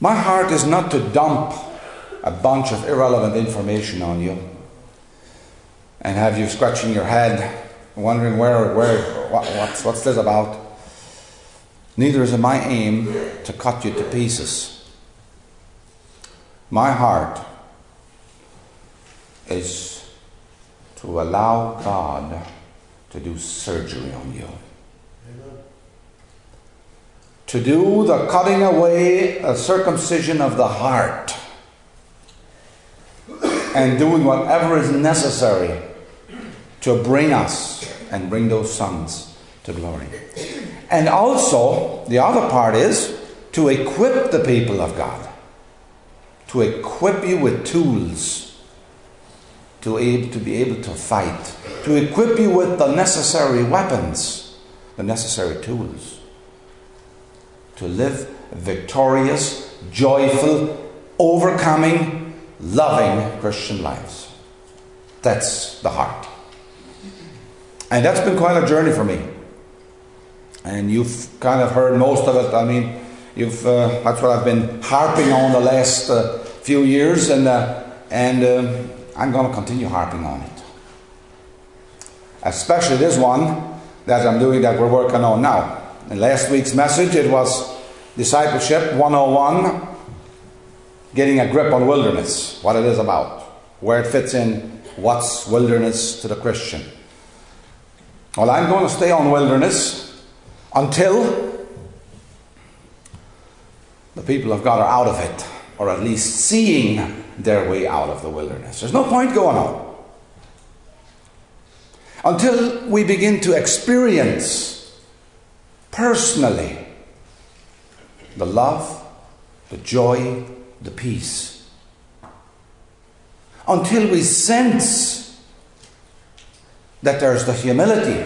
My heart is not to dump a bunch of irrelevant information on you and have you scratching your head, wondering where, where, what, what's, what's this about. Neither is it my aim to cut you to pieces. My heart is to allow God to do surgery on you. To do the cutting away, a circumcision of the heart, and doing whatever is necessary to bring us and bring those sons to glory. And also, the other part is to equip the people of God, to equip you with tools to, able, to be able to fight, to equip you with the necessary weapons, the necessary tools, to live victorious, joyful, overcoming, loving Christian lives. That's the heart. And that's been quite a journey for me. And you've kind of heard most of it. I mean, you've uh, that's what I've been harping on the last uh, few years, and uh, and um, I'm going to continue harping on it. Especially this one that I'm doing that we're working on now. In last week's message, it was discipleship 101, getting a grip on wilderness, what it is about, where it fits in, what's wilderness to the Christian. Well, I'm going to stay on wilderness until the people of God are out of it, or at least seeing their way out of the wilderness. There's no point going on. Until we begin to experience personally the love, the joy, the peace. Until we sense that there's the humility,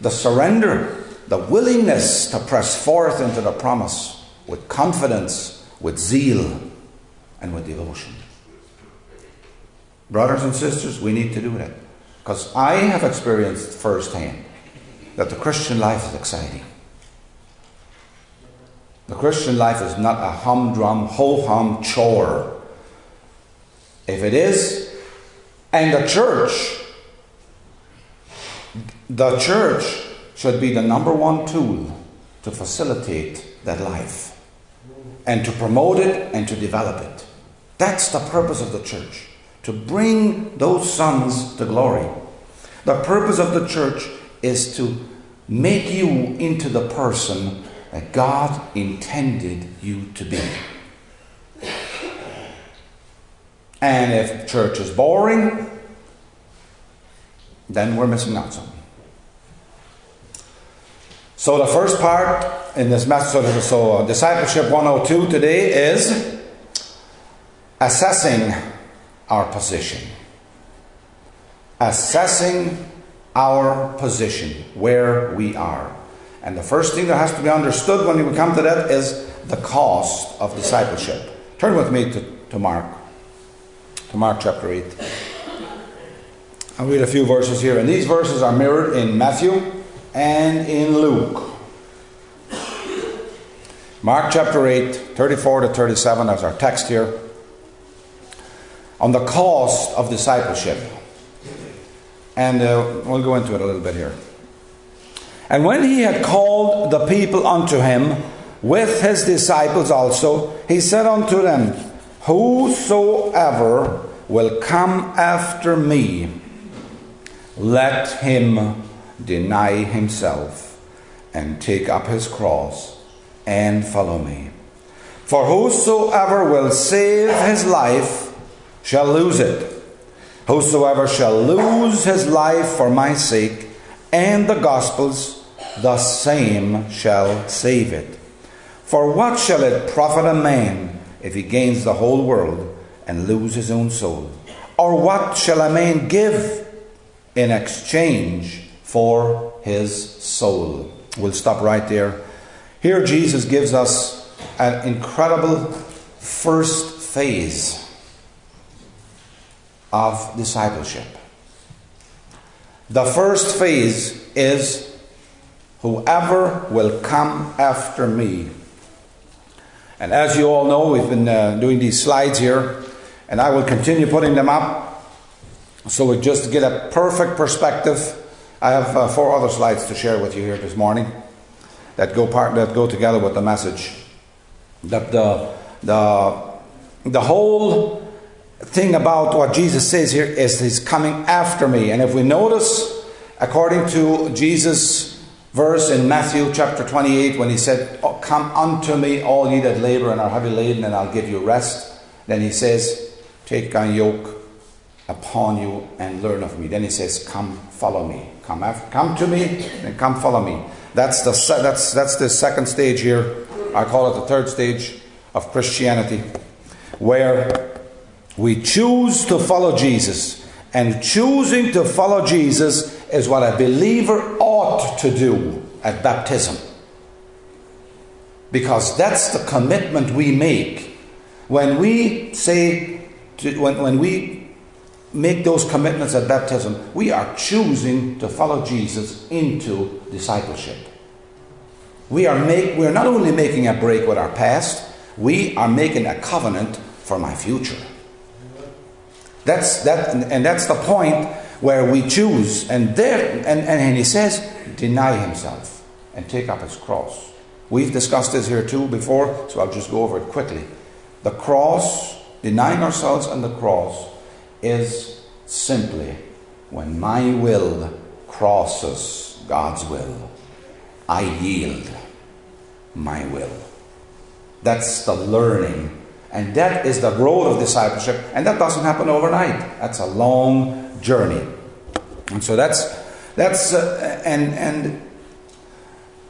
the surrender, the willingness to press forth into the promise with confidence, with zeal, and with devotion. Brothers and sisters, we need to do that. Because I have experienced firsthand that the Christian life is exciting. The Christian life is not a humdrum, ho hum chore. If it is, and the church, the church should be the number one tool to facilitate that life and to promote it and to develop it. That's the purpose of the church to bring those sons to glory. The purpose of the church is to make you into the person that God intended you to be. And if church is boring, then we're missing out something. So the first part in this message, so discipleship 102 today is assessing our position. Assessing our position, where we are. And the first thing that has to be understood when we come to that is the cost of discipleship. Turn with me to, to Mark, to Mark chapter 8. I'll read a few verses here. And these verses are mirrored in Matthew and in Luke. Mark chapter 8, 34 to 37, that's our text here on the cost of discipleship. And uh, we'll go into it a little bit here. And when he had called the people unto him with his disciples also, he said unto them, Whosoever will come after me, let him deny himself and take up his cross and follow me. For whosoever will save his life shall lose it. Whosoever shall lose his life for my sake and the gospel's, the same shall save it. For what shall it profit a man if he gains the whole world and lose his own soul? Or what shall a man give in exchange for his soul? We'll stop right there. Here, Jesus gives us an incredible first phase of discipleship. The first phase is whoever will come after me. And as you all know, we've been uh, doing these slides here, and I will continue putting them up. So we just get a perfect perspective. I have uh, four other slides to share with you here this morning that go part that go together with the message. That the the the whole thing about what Jesus says here is he's coming after me. And if we notice, according to Jesus' verse in Matthew chapter 28, when he said, oh, Come unto me, all ye that labor and are heavy laden, and I'll give you rest. Then he says, Take my yoke upon you and learn of me. Then he says, Come follow me. Come after, come to me and come follow me. That's the that's that's the second stage here. I call it the third stage of Christianity, where we choose to follow Jesus. And choosing to follow Jesus is what a believer ought to do at baptism. Because that's the commitment we make. When we say, to, when, when we make those commitments at baptism, we are choosing to follow Jesus into discipleship. We are, make, we are not only making a break with our past, we are making a covenant for my future. That's that, and that's the point where we choose. And there, and, and, he says, deny himself and take up his cross. We've discussed this here too before, so I'll just go over it quickly. The cross, denying ourselves and the cross, is simply when my will crosses God's will, I yield my will. That's the learning and that is the road of discipleship. And that doesn't happen overnight. That's a long journey. And so that's, that's uh, and, and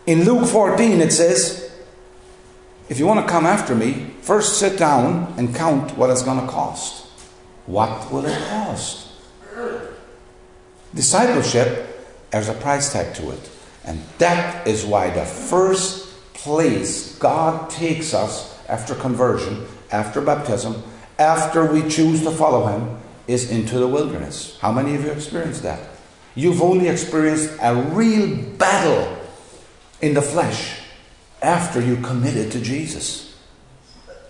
in Luke 14 it says, if you want to come after me, first sit down and count what it's going to cost. What will it cost? Discipleship, there's a price tag to it. And that is why the first place God takes us after conversion after baptism, after we choose to follow Him, is into the wilderness. How many of you experienced that? You've only experienced a real battle in the flesh after you committed to Jesus.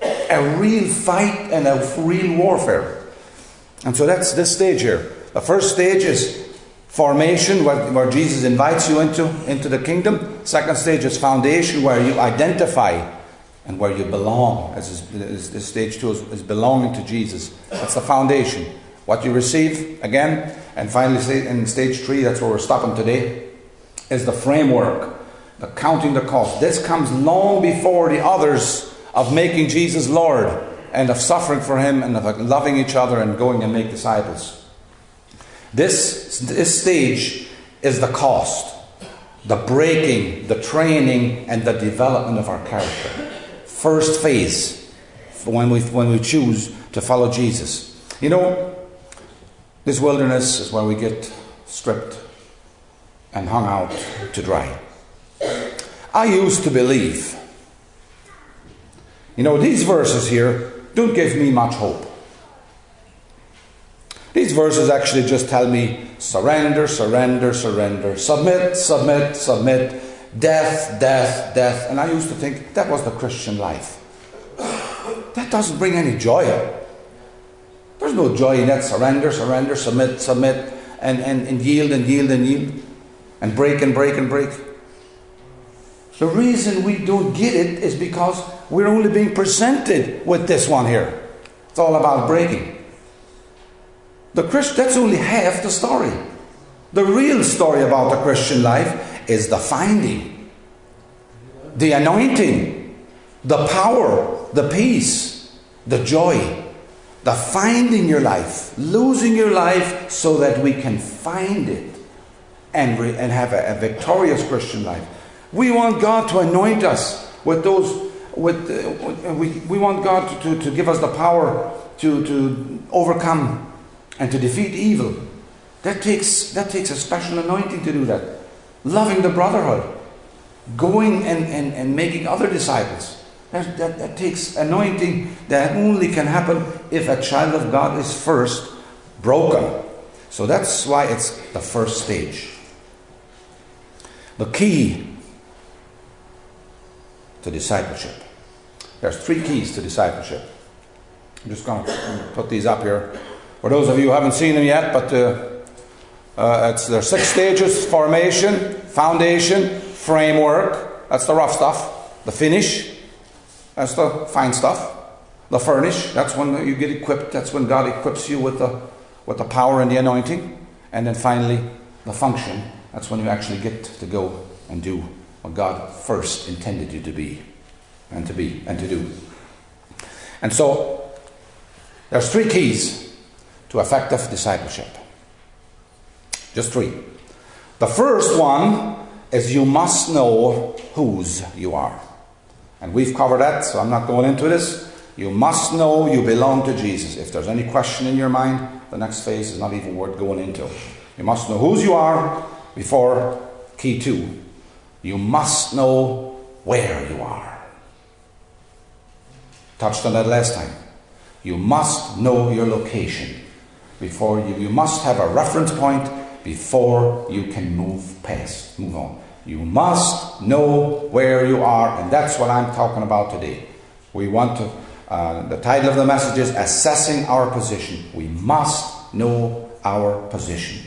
A real fight and a real warfare. And so that's this stage here. The first stage is formation, where, where Jesus invites you into, into the kingdom. Second stage is foundation, where you identify and where you belong, as is, is stage two is, is, belonging to Jesus. That's the foundation. What you receive, again, and finally in stage three, that's where we're stopping today, is the framework, the counting the cost. This comes long before the others of making Jesus Lord and of suffering for Him and of loving each other and going and make disciples. This, this stage is the cost, the breaking, the training, and the development of our character first phase when we, when we choose to follow Jesus. You know, this wilderness is where we get stripped and hung out to dry. I used to believe, you know, these verses here don't give me much hope. These verses actually just tell me surrender, surrender, surrender, submit, submit, submit, death, death, death. And I used to think that was the Christian life. That doesn't bring any joy. There's no joy in that. Surrender, surrender, submit, submit, and, and, and yield and yield and yield, and break and break and break. The reason we don't get it is because we're only being presented with this one here. It's all about breaking. The Christ, that's only half the story. The real story about the Christian life is the finding, the anointing, the power, the peace, the joy, the finding your life, losing your life so that we can find it and, re- and have a, a, victorious Christian life. We want God to anoint us with those, with, uh, we, we want God to, to, to give us the power to, to overcome and to defeat evil. That takes, that takes a special anointing to do that loving the brotherhood, going and, and, and making other disciples. That, that, that takes anointing that only can happen if a child of God is first broken. So that's why it's the first stage. The key to discipleship. There's three keys to discipleship. I'm just going to put these up here. For those of you who haven't seen them yet, but uh, uh, it's there's six stages: formation, foundation, framework. That's the rough stuff. The finish. That's the fine stuff. The furnish. That's when you get equipped. That's when God equips you with the with the power and the anointing. And then finally, the function. That's when you actually get to go and do what God first intended you to be and to be and to do. And so there's three keys to effective discipleship. Just three. The first one is you must know whose you are. And we've covered that, so I'm not going into this. You must know you belong to Jesus. If there's any question in your mind, the next phase is not even worth going into. You must know whose you are before key two. You must know where you are. Touched on that last time. You must know your location before you, you must have a reference point before you can move past, move on. You must know where you are, and that's what I'm talking about today. We want to, uh, the title of the message is Assessing Our Position. We must know our position.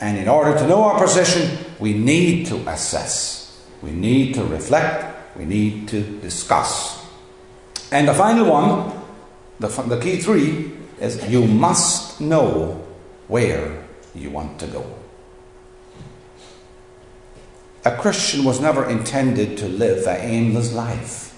And in order to know our position, we need to assess, we need to reflect, we need to discuss. And the final one, the, the key three, is you must know where you want to go. A Christian was never intended to live an aimless life.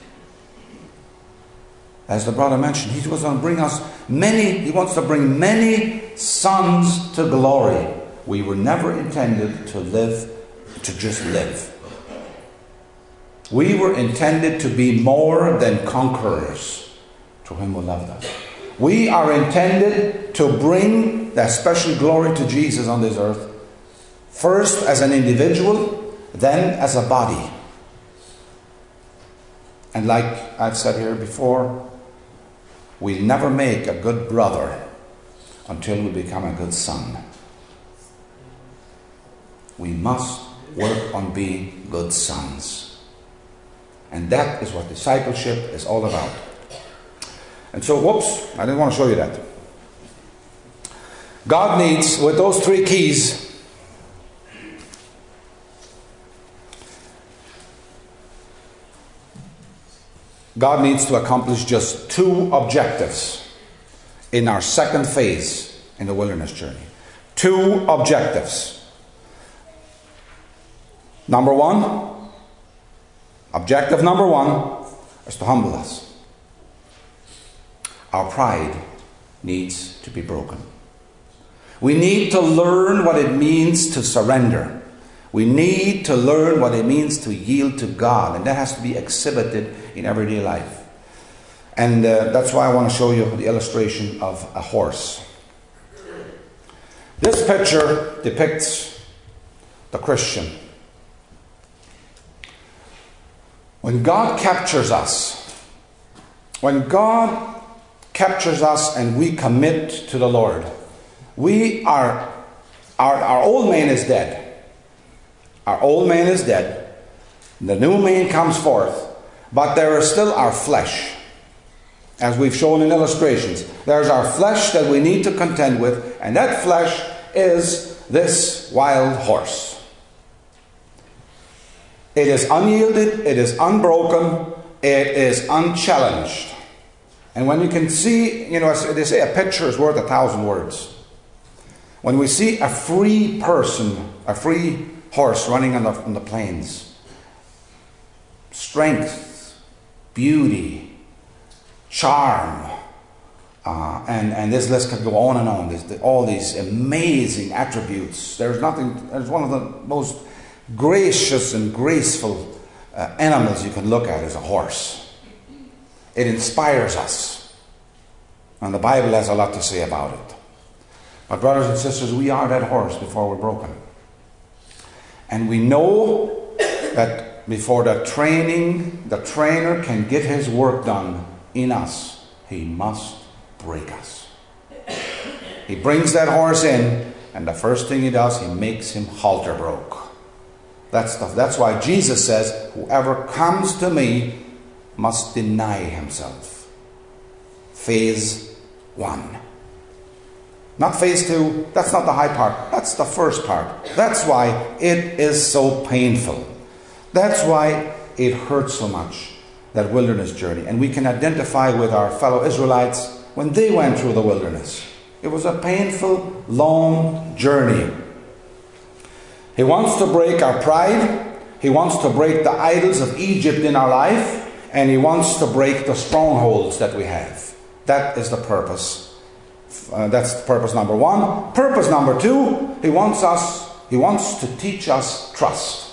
As the brother mentioned, he was going to bring us many, he wants to bring many sons to glory. We were never intended to live, to just live. We were intended to be more than conquerors to him who loved us. We are intended to bring that special glory to Jesus on this earth, first as an individual, then as a body. And like I've said here before, we'll never make a good brother until we become a good son. We must work on being good sons. And that is what discipleship is all about. And so, whoops, I didn't want to show you that. God needs, with those three keys, God needs to accomplish just two objectives in our second phase in the wilderness journey. Two objectives. Number one, objective number one is to humble us. Our pride needs to be broken. We need to learn what it means to surrender. We need to learn what it means to yield to God, and that has to be exhibited in everyday life. And uh, that's why I want to show you the illustration of a horse. This picture depicts the Christian. When God captures us, when God captures us and we commit to the Lord, we are, our, our old man is dead. Our old man is dead. The new man comes forth, but there is still our flesh. As we've shown in illustrations, there's our flesh that we need to contend with, and that flesh is this wild horse. It is unyielded, it is unbroken, it is unchallenged. And when you can see, you know, they say a picture is worth a thousand words. When we see a free person, a free horse running on the, on the plains, strength, beauty, charm, uh, and, and this list could go on and on. There's all these amazing attributes. There's nothing, there's one of the most gracious and graceful uh, animals you can look at is a horse. It inspires us. And the Bible has a lot to say about it. But, brothers and sisters, we are that horse before we're broken. And we know that before the training, the trainer can get his work done in us, he must break us. He brings that horse in, and the first thing he does, he makes him halter broke. That's, the, that's why Jesus says, Whoever comes to me must deny himself. Phase one. Not phase two, that's not the high part, that's the first part. That's why it is so painful. That's why it hurts so much, that wilderness journey. And we can identify with our fellow Israelites when they went through the wilderness. It was a painful, long journey. He wants to break our pride. He wants to break the idols of Egypt in our life. And he wants to break the strongholds that we have. That is the purpose. Uh, that's purpose number one. Purpose number two, he wants us, he wants to teach us trust.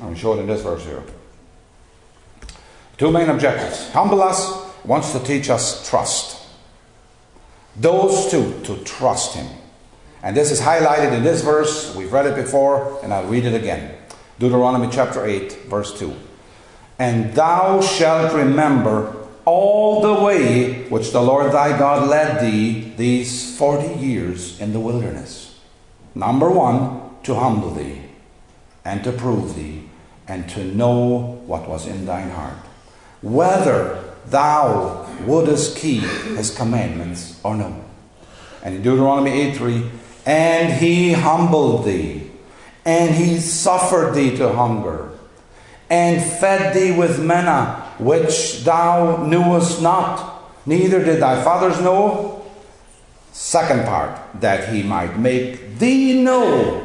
I'm showing in this verse here. Two main objectives. Humble us, wants to teach us trust. Those two, to trust him. And this is highlighted in this verse. We've read it before, and I'll read it again. Deuteronomy chapter 8, verse 2. And thou shalt remember all the way which the Lord thy God led thee these 40 years in the wilderness. Number one, to humble thee, and to prove thee, and to know what was in thine heart. Whether thou wouldest keep his commandments or no. And in Deuteronomy 8 3, and he humbled thee, and he suffered thee to hunger, and fed thee with manna, which thou knewest not, neither did thy fathers know. Second part, that he might make thee know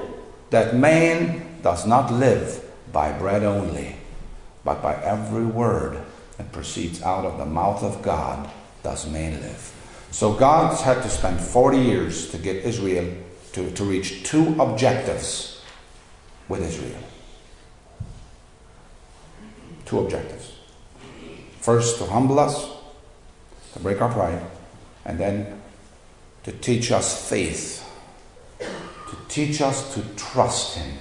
that man does not live by bread only, but by every word that proceeds out of the mouth of God does man live. So God's had to spend 40 years to get Israel to, to reach two objectives with Israel. Two objectives. First, to humble us, to break our pride, and then to teach us faith, to teach us to trust Him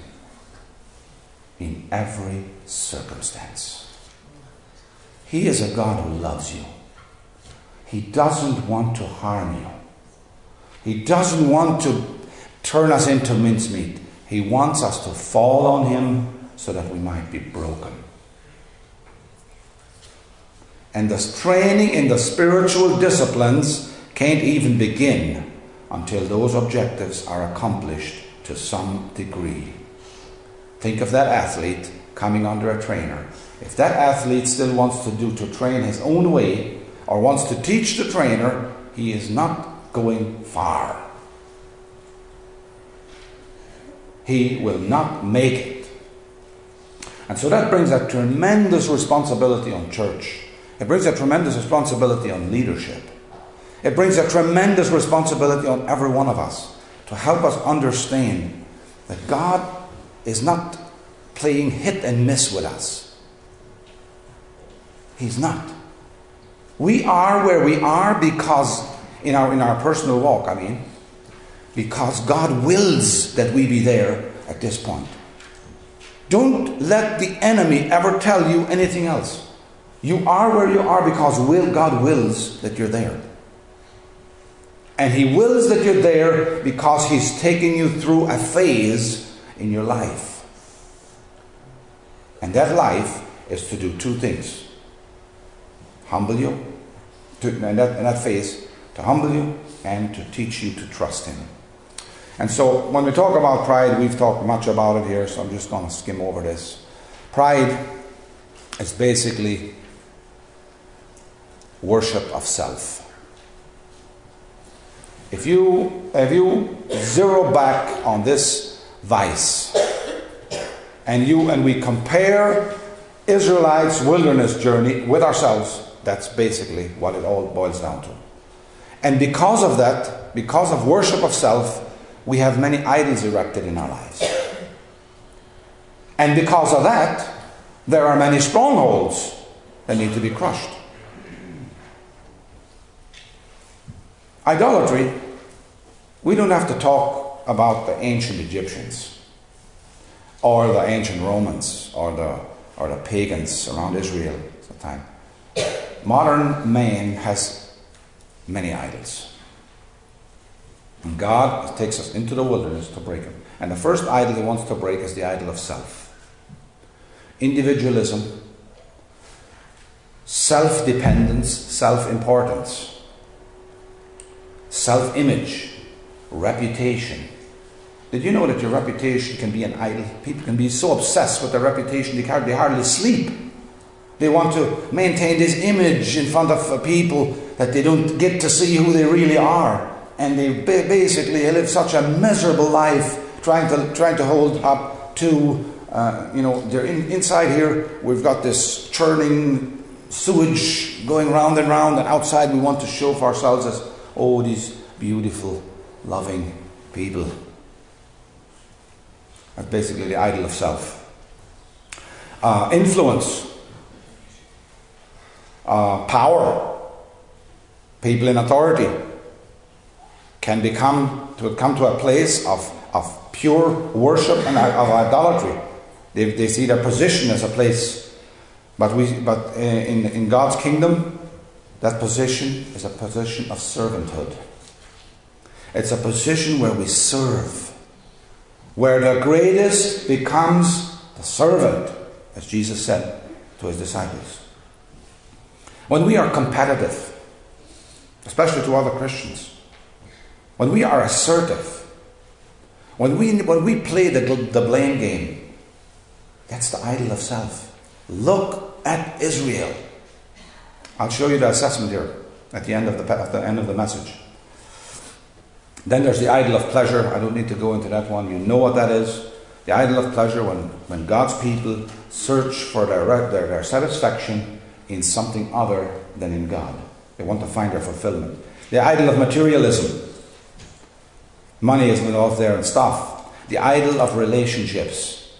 in every circumstance. He is a God who loves you. He doesn't want to harm you. He doesn't want to turn us into mincemeat. He wants us to fall on Him so that we might be broken. And the training in the spiritual disciplines can't even begin until those objectives are accomplished to some degree. Think of that athlete coming under a trainer if that athlete still wants to do to train his own way or wants to teach the trainer, he is not going far. He will not make it. And so that brings a tremendous responsibility on church. It brings a tremendous responsibility on leadership. It brings a tremendous responsibility on every one of us to help us understand that God is not playing hit and miss with us. He's not. We are where we are because, in our, in our personal walk, I mean, because God wills that we be there at this point. Don't let the enemy ever tell you anything else. You are where you are because will, God wills that you're there. And He wills that you're there because He's taking you through a phase in your life. And that life is to do two things humble you, to, in, that, in that to humble you and to teach you to trust Him. And so when we talk about pride, we've talked much about it here, so I'm just going to skim over this. Pride is basically worship of self. If you, if you zero back on this vice and you and we compare Israelites' wilderness journey with ourselves, that's basically what it all boils down to. And because of that, because of worship of self, we have many idols erected in our lives. And because of that, there are many strongholds that need to be crushed. Idolatry, we don't have to talk about the ancient Egyptians or the ancient Romans or the, or the pagans around Israel at the time modern man has many idols. And God takes us into the wilderness to break them. And the first idol he wants to break is the idol of self. individualism, self dependence, self importance, self image, reputation. Did you know that your reputation can be an idol? People can be so obsessed with their reputation they hardly, hardly sleep. They want to maintain this image in front of people that they don't get to see who they really are. And they basically live such a miserable life trying to, trying to hold up to, uh, you know, they're in, inside here, we've got this churning sewage going round and round, and outside we want to show for ourselves as, oh, these beautiful, loving people. That's basically the idol of self. Uh, influence, uh, power, people in authority can become to come to a place of, of pure worship and of idolatry. They, they see their position as a place, but we but uh, in, in God's kingdom, that position is a position of servanthood. It's a position where we serve where the greatest becomes the servant, as Jesus said to his disciples. When we are competitive, especially to other Christians, when we are assertive, when we, when we play the, the blame game, that's the idol of self. Look at Israel. I'll show you the assessment here at the end of the, at the end of the message. Then there's the idol of pleasure. I don't need to go into that one. You know what that is. The idol of pleasure when, when God's people search for their, their, their satisfaction in something other than in God. They want to find their fulfillment. The idol of materialism. Money is involved there and stuff. The idol of relationships.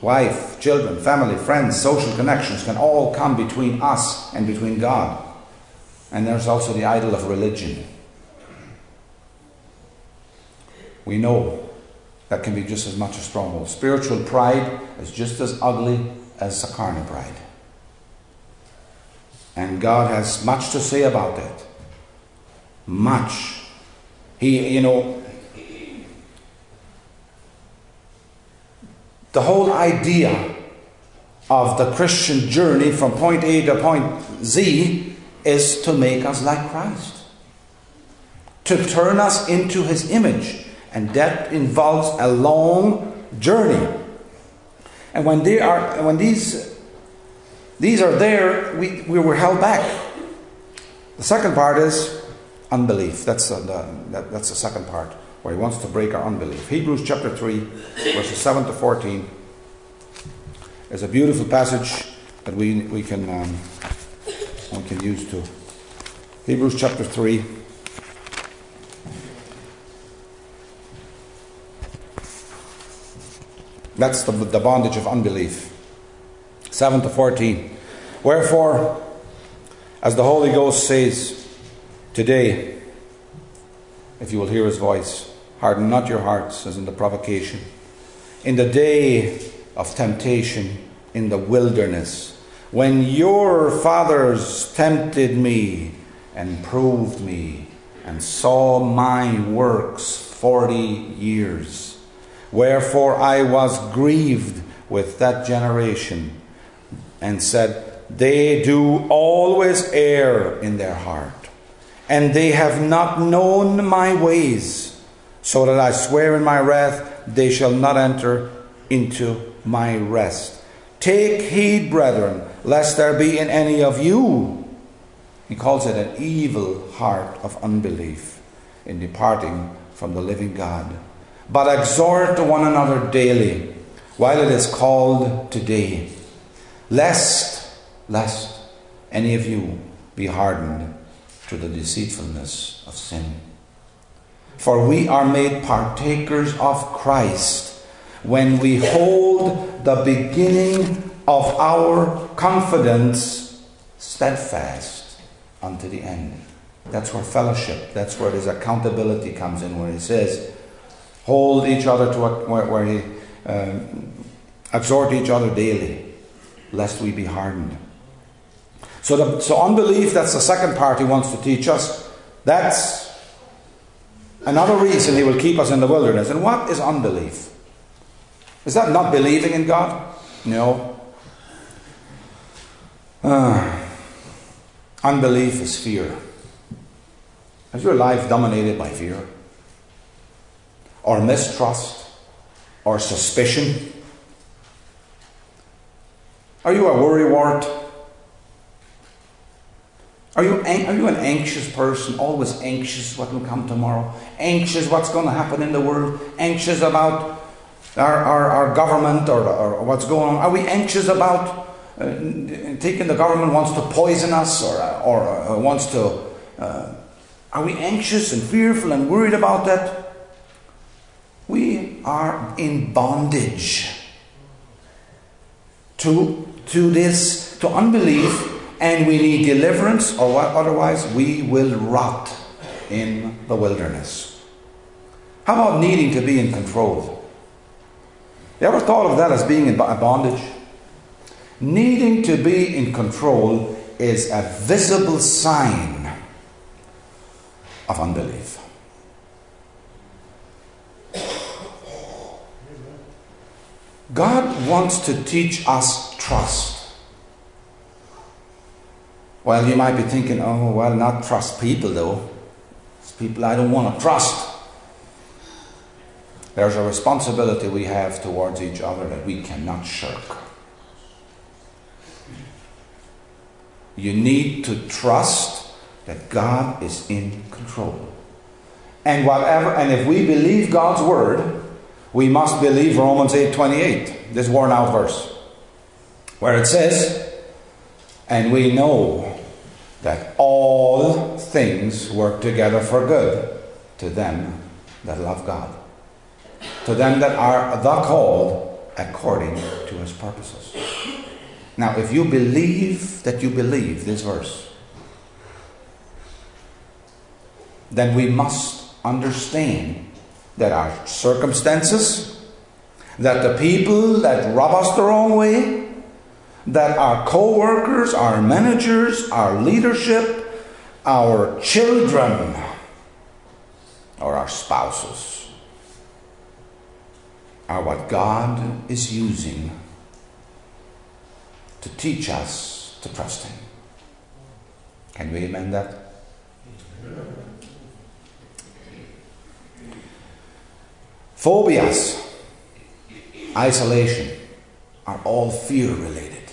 Wife, children, family, friends, social connections can all come between us and between God. And there's also the idol of religion we know that can be just as much a stronghold. Spiritual pride is just as ugly as a carnal pride. And God has much to say about that. Much. He, you know, the whole idea of the Christian journey from point A to point Z is to make us like Christ, to turn us into His image. And that involves a long journey. And when they are when these these are there, we, we were held back. The second part is unbelief. That's uh, the, that, that's the second part where he wants to break our unbelief. Hebrews chapter 3, verses 7 to 14 is a beautiful passage that we, we, can, um, we can use to. Hebrews chapter 3. That's the, the bondage of unbelief. 7 to 14. Wherefore, as the Holy Ghost says today, if you will hear his voice, harden not your hearts as in the provocation. In the day of temptation in the wilderness, when your fathers tempted me and proved me and saw my works forty years. Wherefore I was grieved with that generation and said, They do always err in their heart, and they have not known my ways, so that I swear in my wrath, they shall not enter into my rest. Take heed, brethren, lest there be in any of you, he calls it an evil heart of unbelief in departing from the living God but exhort one another daily, while it is called today, lest, lest any of you be hardened to the deceitfulness of sin. For we are made partakers of Christ when we hold the beginning of our confidence steadfast unto the end. That's where fellowship, that's where this accountability comes in, where he says, hold each other to a, where, where he um, exhort each other daily, lest we be hardened. So, the, so unbelief, that's the second part he wants to teach us. That's another reason he will keep us in the wilderness. And what is unbelief? Is that not believing in God? No. uh, unbelief is fear. Is your life dominated by fear? Or mistrust? Or suspicion? Are you a worrywart? Are you, are you an anxious person, always anxious what will come tomorrow? Anxious what's going to happen in the world? Anxious about our, our, our government or, or what's going on? Are we anxious about uh, thinking the government wants to poison us or, or uh, wants to. Uh, are we anxious and fearful and worried about that? Are in bondage to, to this, to unbelief and we need deliverance, or what, otherwise we will rot in the wilderness. How about needing to be in control? You ever thought of that as being in bondage? Needing to be in control is a visible sign of unbelief. God wants to teach us trust. Well, you might be thinking, oh, well, not trust people though. It's people I don't want to trust. There's a responsibility we have towards each other that we cannot shirk. You need to trust that God is in control. And whatever and if we believe God's word, we must believe Romans 8:28, this worn out verse, where it says, and we know that all things work together for good to them that love God, to them that are the called according to his purposes. Now, if you believe that you believe this verse, then we must understand that our circumstances, that the people that rub us the wrong way, that our co workers, our managers, our leadership, our children, or our spouses are what God is using to teach us to trust Him. Can we amen that? Phobias, isolation, are all fear related.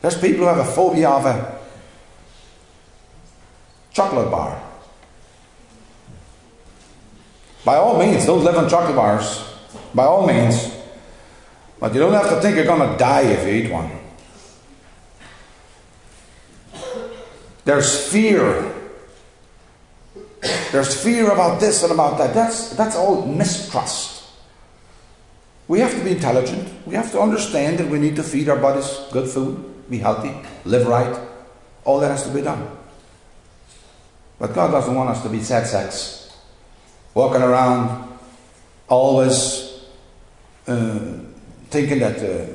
There's people who have a phobia of a chocolate bar. By all means, don't live on chocolate bars. By all means. But you don't have to think you're going to die if you eat one. There's fear. There's fear about this and about that. That's, that's all mistrust. We have to be intelligent. We have to understand that we need to feed our bodies good food be healthy, live right. All that has to be done. But God doesn't want us to be sad sacks, walking around always uh, thinking that uh,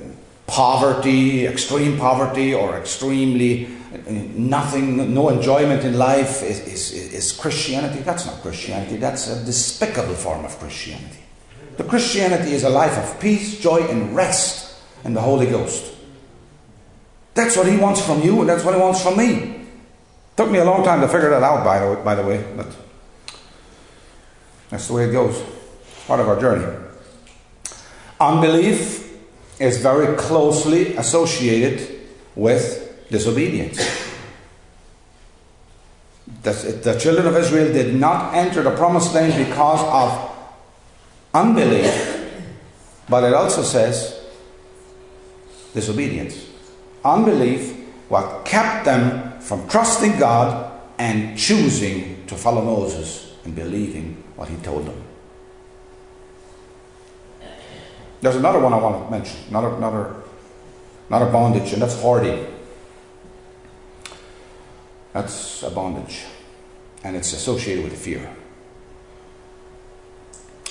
poverty, extreme poverty, or extremely nothing, no enjoyment in life is, is, is Christianity. That's not Christianity, that's a despicable form of Christianity. The Christianity is a life of peace, joy, and rest in the Holy Ghost. That's what he wants from you, and that's what he wants from me. Took me a long time to figure that out, by the way, by the way but that's the way it goes. Part of our journey. Unbelief is very closely associated with disobedience. The children of Israel did not enter the promised land because of unbelief, but it also says disobedience unbelief what kept them from trusting God and choosing to follow Moses and believing what he told them. There's another one I want to mention, another, another, another bondage, and that's hoarding. That's a bondage, and it's associated with fear.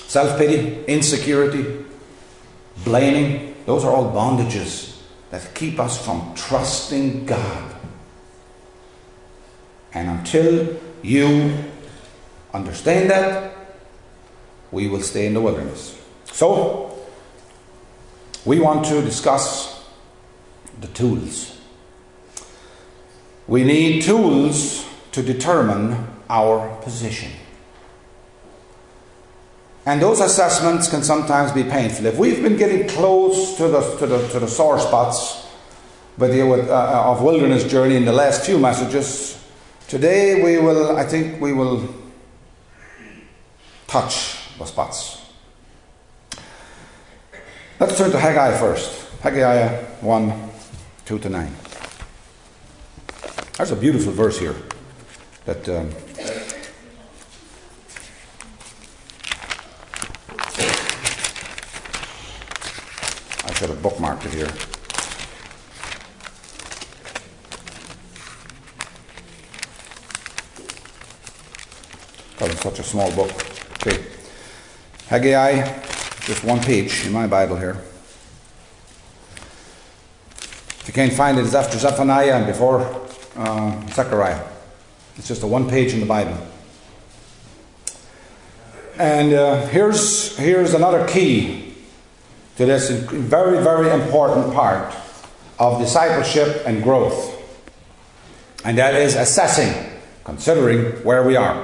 Self pity, insecurity, blaming, those are all bondages that keep us from trusting God. And until you understand that, we will stay in the wilderness. So, we want to discuss the tools. We need tools to determine our position. And those assessments can sometimes be painful. If we've been getting close to the, to the, to the sore spots with the, with, uh, of wilderness journey in the last few messages, today we will, I think, we will touch the spots. Let's turn to Haggai first. Haggai 1 2 to 9. There's a beautiful verse here that. Um, I should have bookmarked it here. Because it's such a small book. Okay. Haggai, just one page in my Bible here. If you can't find it, it's after Zephaniah and before uh, Zechariah. It's just a one page in the Bible. And uh, here's, here's another key to this very, very important part of discipleship and growth. And that is assessing, considering where we are.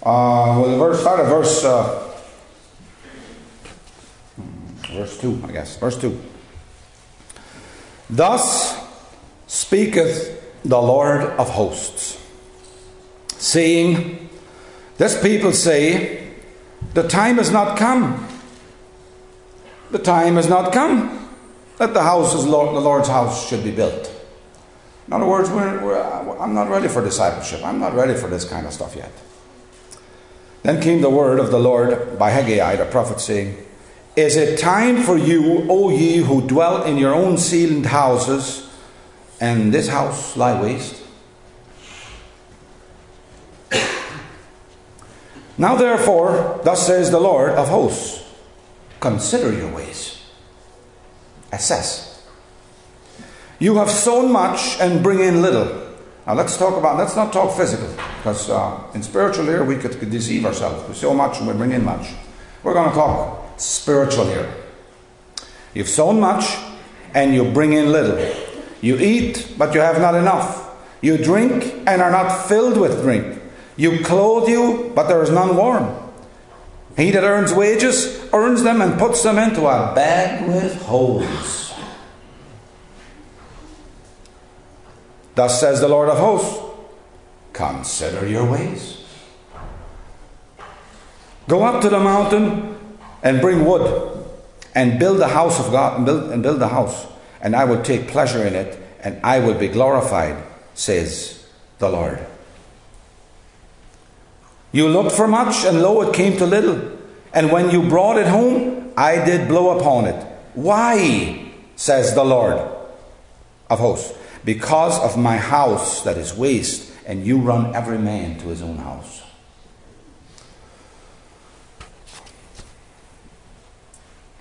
Uh, well, the verse, start at verse, uh, verse 2, I guess. Verse 2. Thus speaketh the Lord of hosts, saying, This people say, The time has not come. The time has not come that the house is Lord, the Lord's house should be built. In other words, we're, we're, I'm not ready for discipleship. I'm not ready for this kind of stuff yet. Then came the word of the Lord by Haggai, the prophet, saying, Is it time for you, O ye who dwell in your own ceiled houses, and this house lie waste? Now therefore, thus says the Lord of hosts, consider your ways. Assess. You have sown much and bring in little. Now let's talk about, let's not talk physical, because uh, in spiritual here we could, could deceive ourselves. We sow much and we bring in much. We're going to talk spiritual here. You've sown much and you bring in little. You eat, but you have not enough. You drink and are not filled with drink. You clothe you, but there is none warm. He that earns wages earns them and puts them into a bag with holes. Thus says the Lord of hosts Consider your ways. Go up to the mountain and bring wood and build the house of God and build, and build the house, and I will take pleasure in it, and I will be glorified, says the Lord. You looked for much, and lo, it came to little. And when you brought it home, I did blow upon it. Why? says the Lord of hosts. Because of my house that is waste, and you run every man to his own house.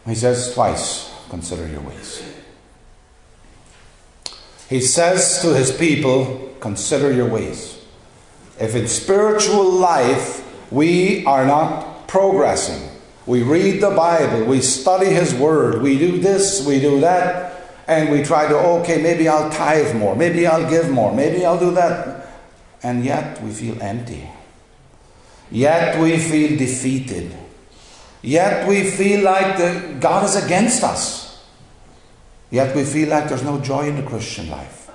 He says twice, consider your ways. He says to his people, consider your ways. If in spiritual life we are not progressing, we read the Bible, we study His Word, we do this, we do that, and we try to, okay, maybe I'll tithe more, maybe I'll give more, maybe I'll do that. And yet we feel empty. Yet we feel defeated. Yet we feel like the, God is against us. Yet we feel like there's no joy in the Christian life.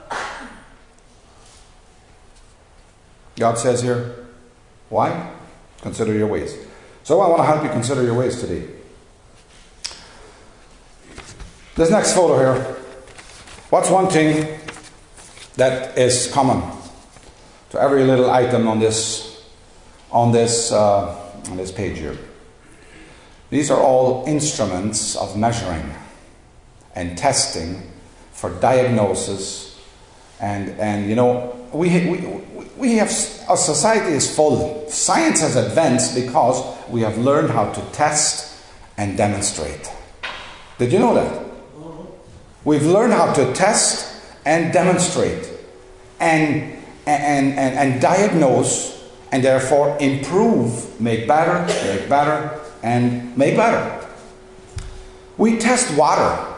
God says here, why? Consider your ways. So I want to help you consider your ways today. This next photo here. What's one thing that is common to every little item on this on this uh, on this page here? These are all instruments of measuring and testing for diagnosis. And, and you know, we, we, we have, our society is full. Science has advanced because we have learned how to test and demonstrate. Did you know that? We've learned how to test and demonstrate and, and, and, and diagnose and therefore improve, make better, make better, and make better. We test water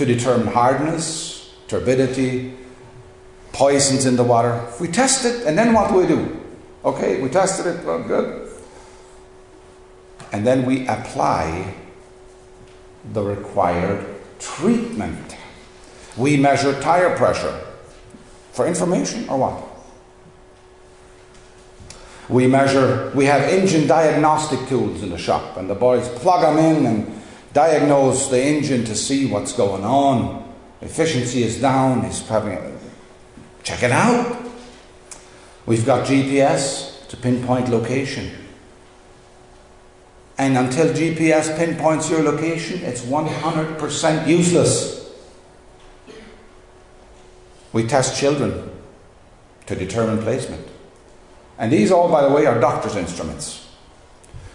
to determine hardness, turbidity, poisons in the water. We test it, and then what do we do? Okay, we tested it, well, good. And then we apply the required treatment. We measure tire pressure for information or what? We measure, we have engine diagnostic tools in the shop, and the boys plug them in and diagnose the engine to see what's going on. Efficiency is down, he's having a, check it out. We've got GPS to pinpoint location. And until GPS pinpoints your location, it's 100% useless. We test children to determine placement. And these all, by the way, are doctor's instruments,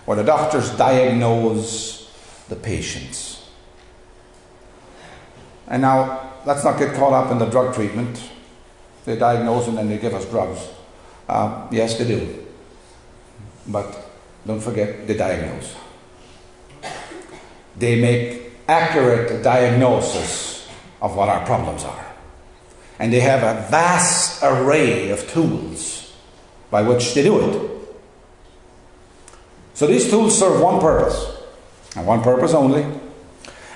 where the doctors diagnose the patients. And now, let's not get caught up in the drug treatment. They diagnose and then they give us drugs. Uh, yes, they do. But don't forget, they diagnose. They make accurate diagnosis of what our problems are. And they have a vast array of tools by which they do it. So these tools serve one purpose, and one purpose only,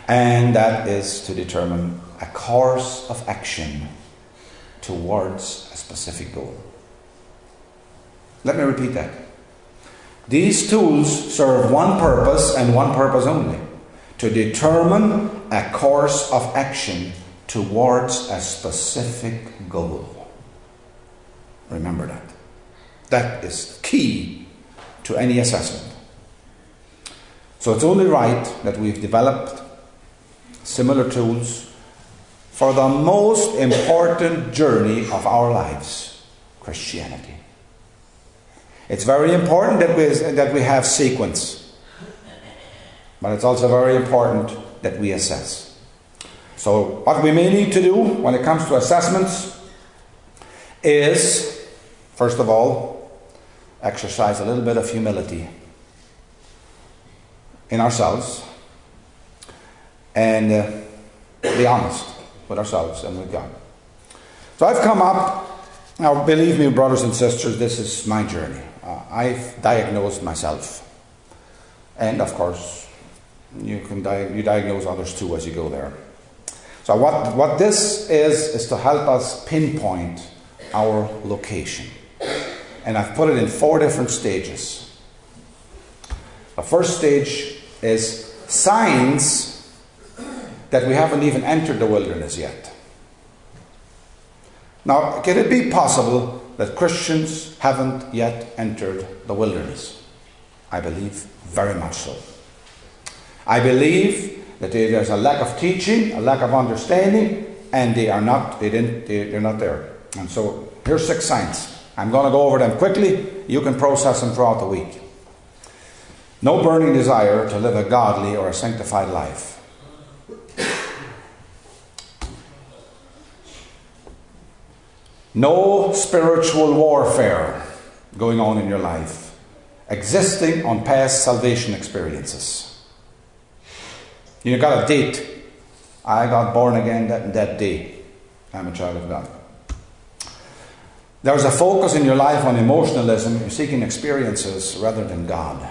and that is to determine a course of action towards a specific goal. Let me repeat that. These tools serve one purpose and one purpose only to determine a course of action towards a specific goal. Remember that. That is key to any assessment. So it's only right that we've developed similar tools for the most important journey of our lives Christianity. It's very important that we, that we have sequence, but it's also very important that we assess. So, what we may need to do when it comes to assessments is, first of all, exercise a little bit of humility in ourselves and uh, be honest with ourselves and with God. So, I've come up, now believe me, brothers and sisters, this is my journey uh, I've diagnosed myself. And of course, you can di- you diagnose others too as you go there. So what, what this is is to help us pinpoint our location. And I've put it in four different stages. The first stage is signs that we haven't even entered the wilderness yet. Now, can it be possible that Christians haven't yet entered the wilderness? I believe very much so. I believe that there's a lack of teaching, a lack of understanding, and they are not, they didn't, they, they're not there. And so here's six signs. I'm going to go over them quickly. You can process them throughout the week. No burning desire to live a godly or a sanctified life. No spiritual warfare going on in your life, existing on past salvation experiences. You got a date. I got born again that, that day. I'm a child of God. There's a focus in your life on emotionalism. You're seeking experiences rather than God.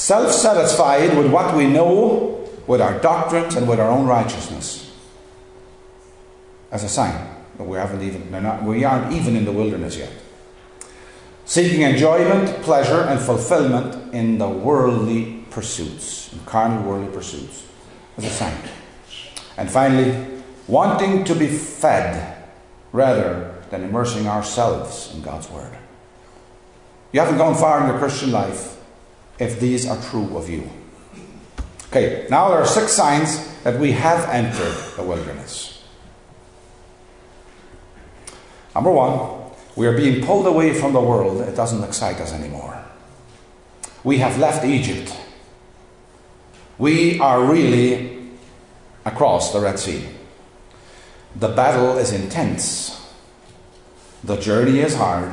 Self satisfied with what we know, with our doctrines, and with our own righteousness as a sign that we haven't even not, we aren't even in the wilderness yet. Seeking enjoyment, pleasure, and fulfillment in the worldly pursuits, in carnal worldly pursuits, as a sign. And finally, wanting to be fed rather than immersing ourselves in God's Word. You haven't gone far in your Christian life if these are true of you. Okay, now there are six signs that we have entered the wilderness. Number one, we are being pulled away from the world. It doesn't excite us anymore. We have left Egypt. We are really across the Red Sea. The battle is intense. The journey is hard.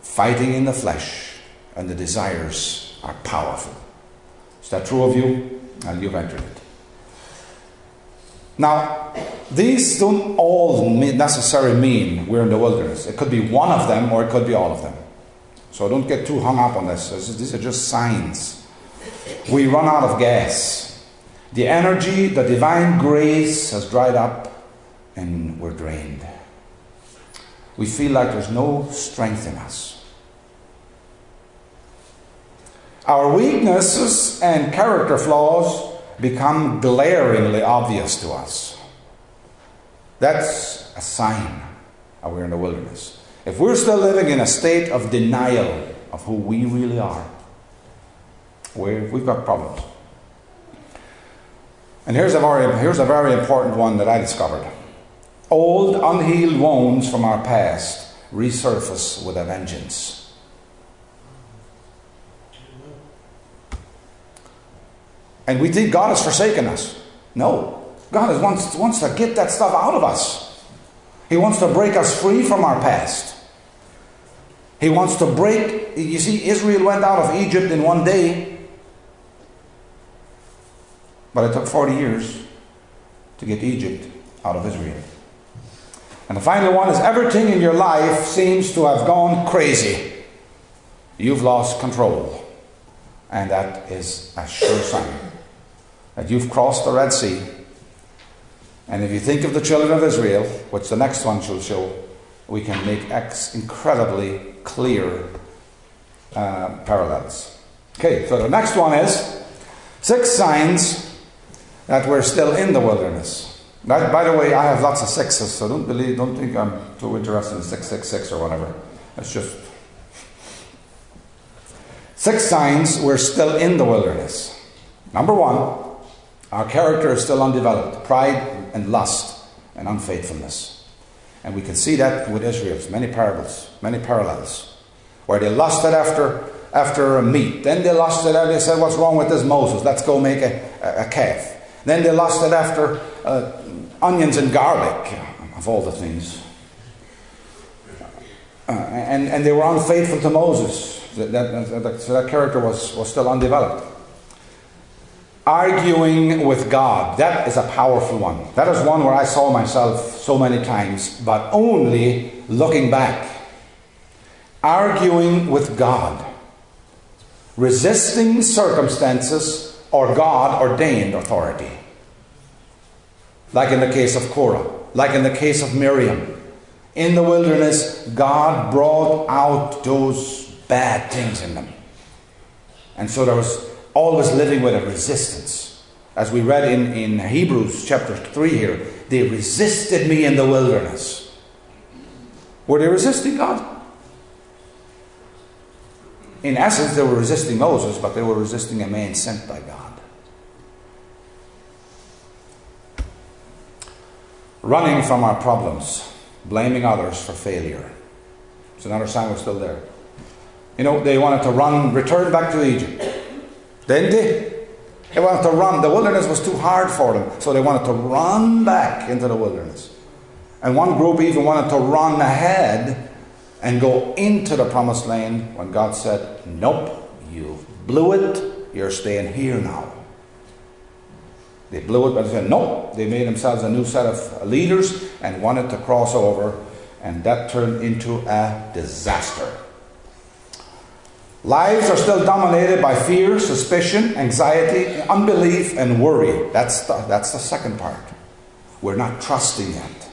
Fighting in the flesh and the desires are powerful. Is that true of you? And you've entered it. Now, these don't all necessarily mean we're in the wilderness. It could be one of them or it could be all of them. So don't get too hung up on this. These are just signs. We run out of gas. The energy, the divine grace has dried up and we're drained. We feel like there's no strength in us. Our weaknesses and character flaws become glaringly obvious to us. That's a sign that we're in the wilderness. If we're still living in a state of denial of who we really are, we have got problems. And here's a, very, here's a very important one that I discovered. Old, unhealed wounds from our past resurface with a vengeance. And we think God has forsaken us. No. God wants, wants to get that stuff out of us. He wants to break us free from our past. He wants to break. You see, Israel went out of Egypt in one day, but it took 40 years to get Egypt out of Israel. And the final one is everything in your life seems to have gone crazy. You've lost control. And that is a sure sign that you've crossed the Red Sea and if you think of the children of Israel, which the next one shall show, we can make X incredibly clear uh, parallels. Okay, so the next one is six signs that we're still in the wilderness. By, by the way, I have lots of sixes, so don't believe, don't think I'm too interested in six six six or whatever. It's just six signs we're still in the wilderness. Number one, our character is still undeveloped. Pride and lust and unfaithfulness. And we can see that with Israel's many parables, many parallels, where they lusted after after meat. Then they lusted after, they said, What's wrong with this Moses? Let's go make a, a, calf. Then they lusted after uh, onions and garlic, of all the things. Uh, and, and they were unfaithful to Moses. That, that, that, so that character was, was still undeveloped arguing with God. That is a powerful one. That is one where I saw myself so many times, but only looking back. Arguing with God. Resisting circumstances or God ordained authority. Like in the case of Korah, like in the case of Miriam. In the wilderness, God brought out those bad things in them. And so there was always living with a resistance. As we read in, in Hebrews chapter 3 here, they resisted me in the wilderness. Were they resisting God? In essence, they were resisting Moses, but they were resisting a man sent by God. Running from our problems, blaming others for failure. It's another sign we're still there. You know, they wanted to run, return back to Egypt. Didn't they? They wanted to run. The wilderness was too hard for them, so they wanted to run back into the wilderness. And one group even wanted to run ahead and go into the promised land when God said, Nope, you blew it, you're staying here now. They blew it, but they said, Nope. They made themselves a new set of leaders and wanted to cross over, and that turned into a disaster. Lives are still dominated by fear, suspicion, anxiety, unbelief, and worry. That's the, that's the second part. We're not trusting yet.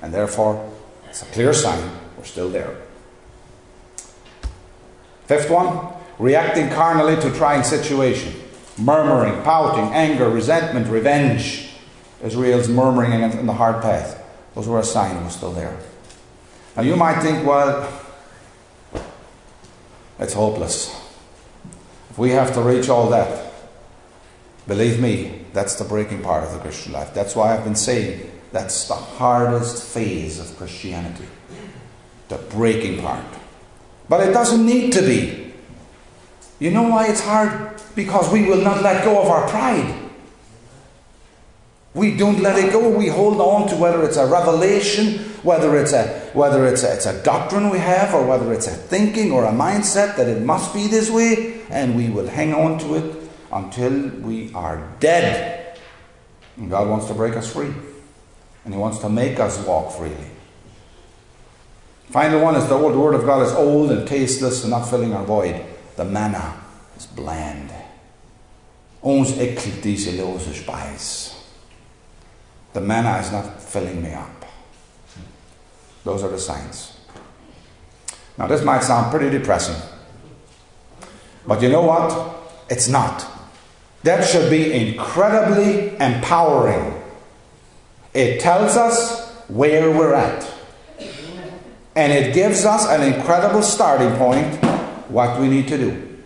And therefore, it's a clear sign we're still there. Fifth one, reacting carnally to trying situation. Murmuring, pouting, anger, resentment, revenge. Israel's murmuring in the hard path. Those were a sign we're still there. Now you might think, well, it's hopeless. If we have to reach all that, believe me, that's the breaking part of the Christian life. That's why I've been saying that's the hardest phase of Christianity. The breaking part. But it doesn't need to be. You know why it's hard? Because we will not let go of our pride. We don't let it go. We hold on to whether it's a revelation whether it's a whether it's a, it's a doctrine we have or whether it's a thinking or a mindset that it must be this way, and we will hang on to it until we are dead. And God wants to break us free. And He wants to make us walk freely. Final one is the old word of God is old and tasteless and not filling our void. The manna is bland. Ons ekkelt diese lose Speis. The manna is not filling me up. Those are the signs. Now, this might sound pretty depressing. But you know what? It's not. That should be incredibly empowering. It tells us where we're at. And it gives us an incredible starting point what we need to do.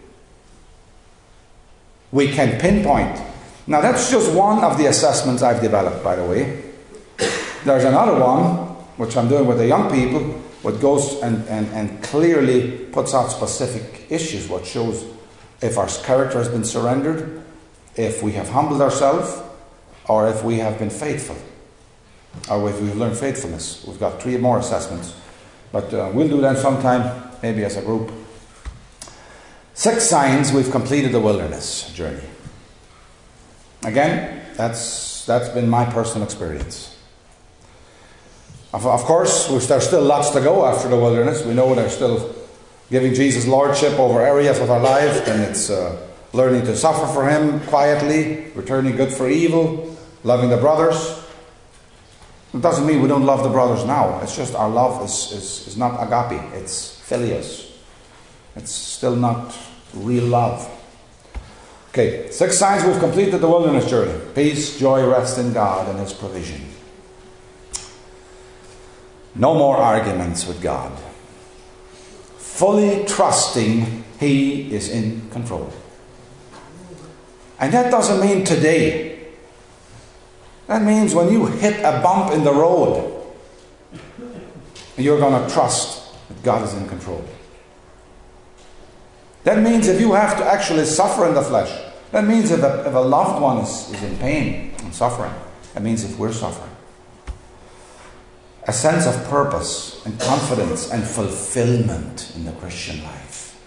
We can pinpoint. Now, that's just one of the assessments I've developed, by the way. There's another one, which I'm doing with the young people, which goes and, and, and clearly puts out specific issues, what shows if our character has been surrendered, if we have humbled ourselves, or if we have been faithful, or if we've learned faithfulness. We've got three more assessments. But uh, we'll do that sometime, maybe as a group. Six signs we've completed the wilderness journey. Again, that's, that's been my personal experience. Of, course, there's still lots to go after the wilderness. We know there's still giving Jesus lordship over areas of our life, and it's uh, learning to suffer for Him quietly, returning good for evil, loving the brothers. It doesn't mean we don't love the brothers now. It's just our love is, is, is not agape, it's philios. It's still not real love. Okay, six signs we've completed the wilderness journey peace, joy, rest in God and His provision. No more arguments with God. Fully trusting He is in control. And that doesn't mean today. That means when you hit a bump in the road, you're going to trust that God is in control. That means if you have to actually suffer in the flesh, that means if a, if a loved one is, is in pain and suffering, that means if we're suffering. A sense of purpose and confidence and fulfillment in the Christian life.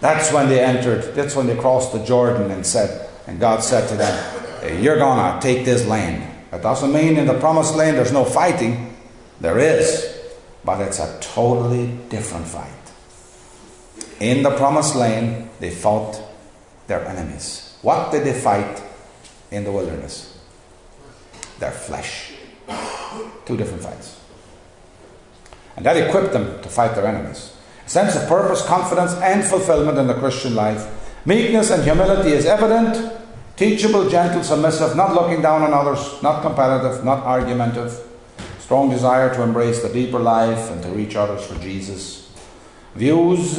That's when they entered, that's when they crossed the Jordan and said, and God said to them, You're gonna take this land. That doesn't mean in the promised land there's no fighting. There is, but it's a totally different fight. In the promised land, they fought their enemies. What did they fight in the wilderness? Their flesh. Two different fights. And that equipped them to fight their enemies. A sense of purpose, confidence, and fulfillment in the Christian life. Meekness and humility is evident. Teachable, gentle, submissive, not looking down on others, not competitive, not argumentative. Strong desire to embrace the deeper life and to reach others for Jesus. Views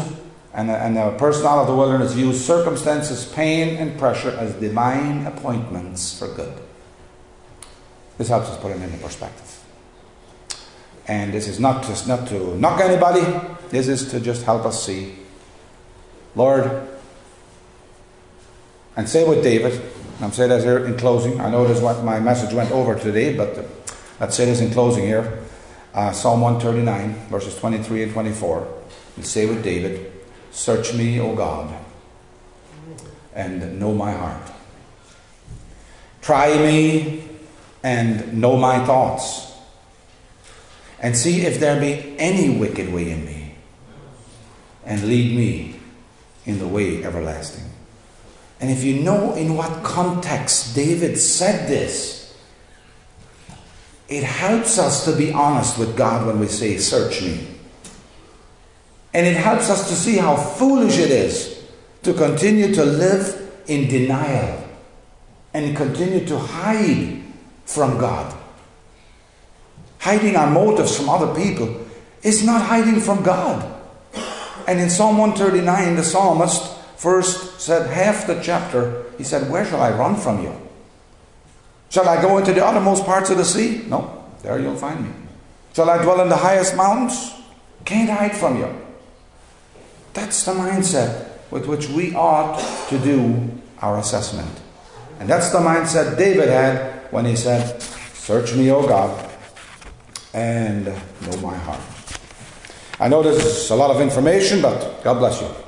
and a, and a person out of the wilderness views circumstances, pain, and pressure as divine appointments for good. This helps us put it into perspective. And this is not just not to knock anybody, this is to just help us see. Lord, and say with David, and I'm saying this here in closing. I know this is what my message went over today, but uh, let's say this in closing here. Uh, Psalm 139, verses 23 and 24. We'll say with David, Search me, O God, and know my heart. Try me and know my thoughts. And see if there be any wicked way in me. And lead me in the way everlasting. And if you know in what context David said this, it helps us to be honest with God when we say, Search me. And it helps us to see how foolish it is to continue to live in denial and continue to hide from God. Hiding our motives from other people is not hiding from God. And in Psalm 139, the psalmist first said half the chapter, he said, Where shall I run from you? Shall I go into the uttermost parts of the sea? No, there you'll find me. Shall I dwell in the highest mountains? Can't hide from you. That's the mindset with which we ought to do our assessment. And that's the mindset David had when he said, Search me, O God, and know my heart. I know this is a lot of information, but God bless you.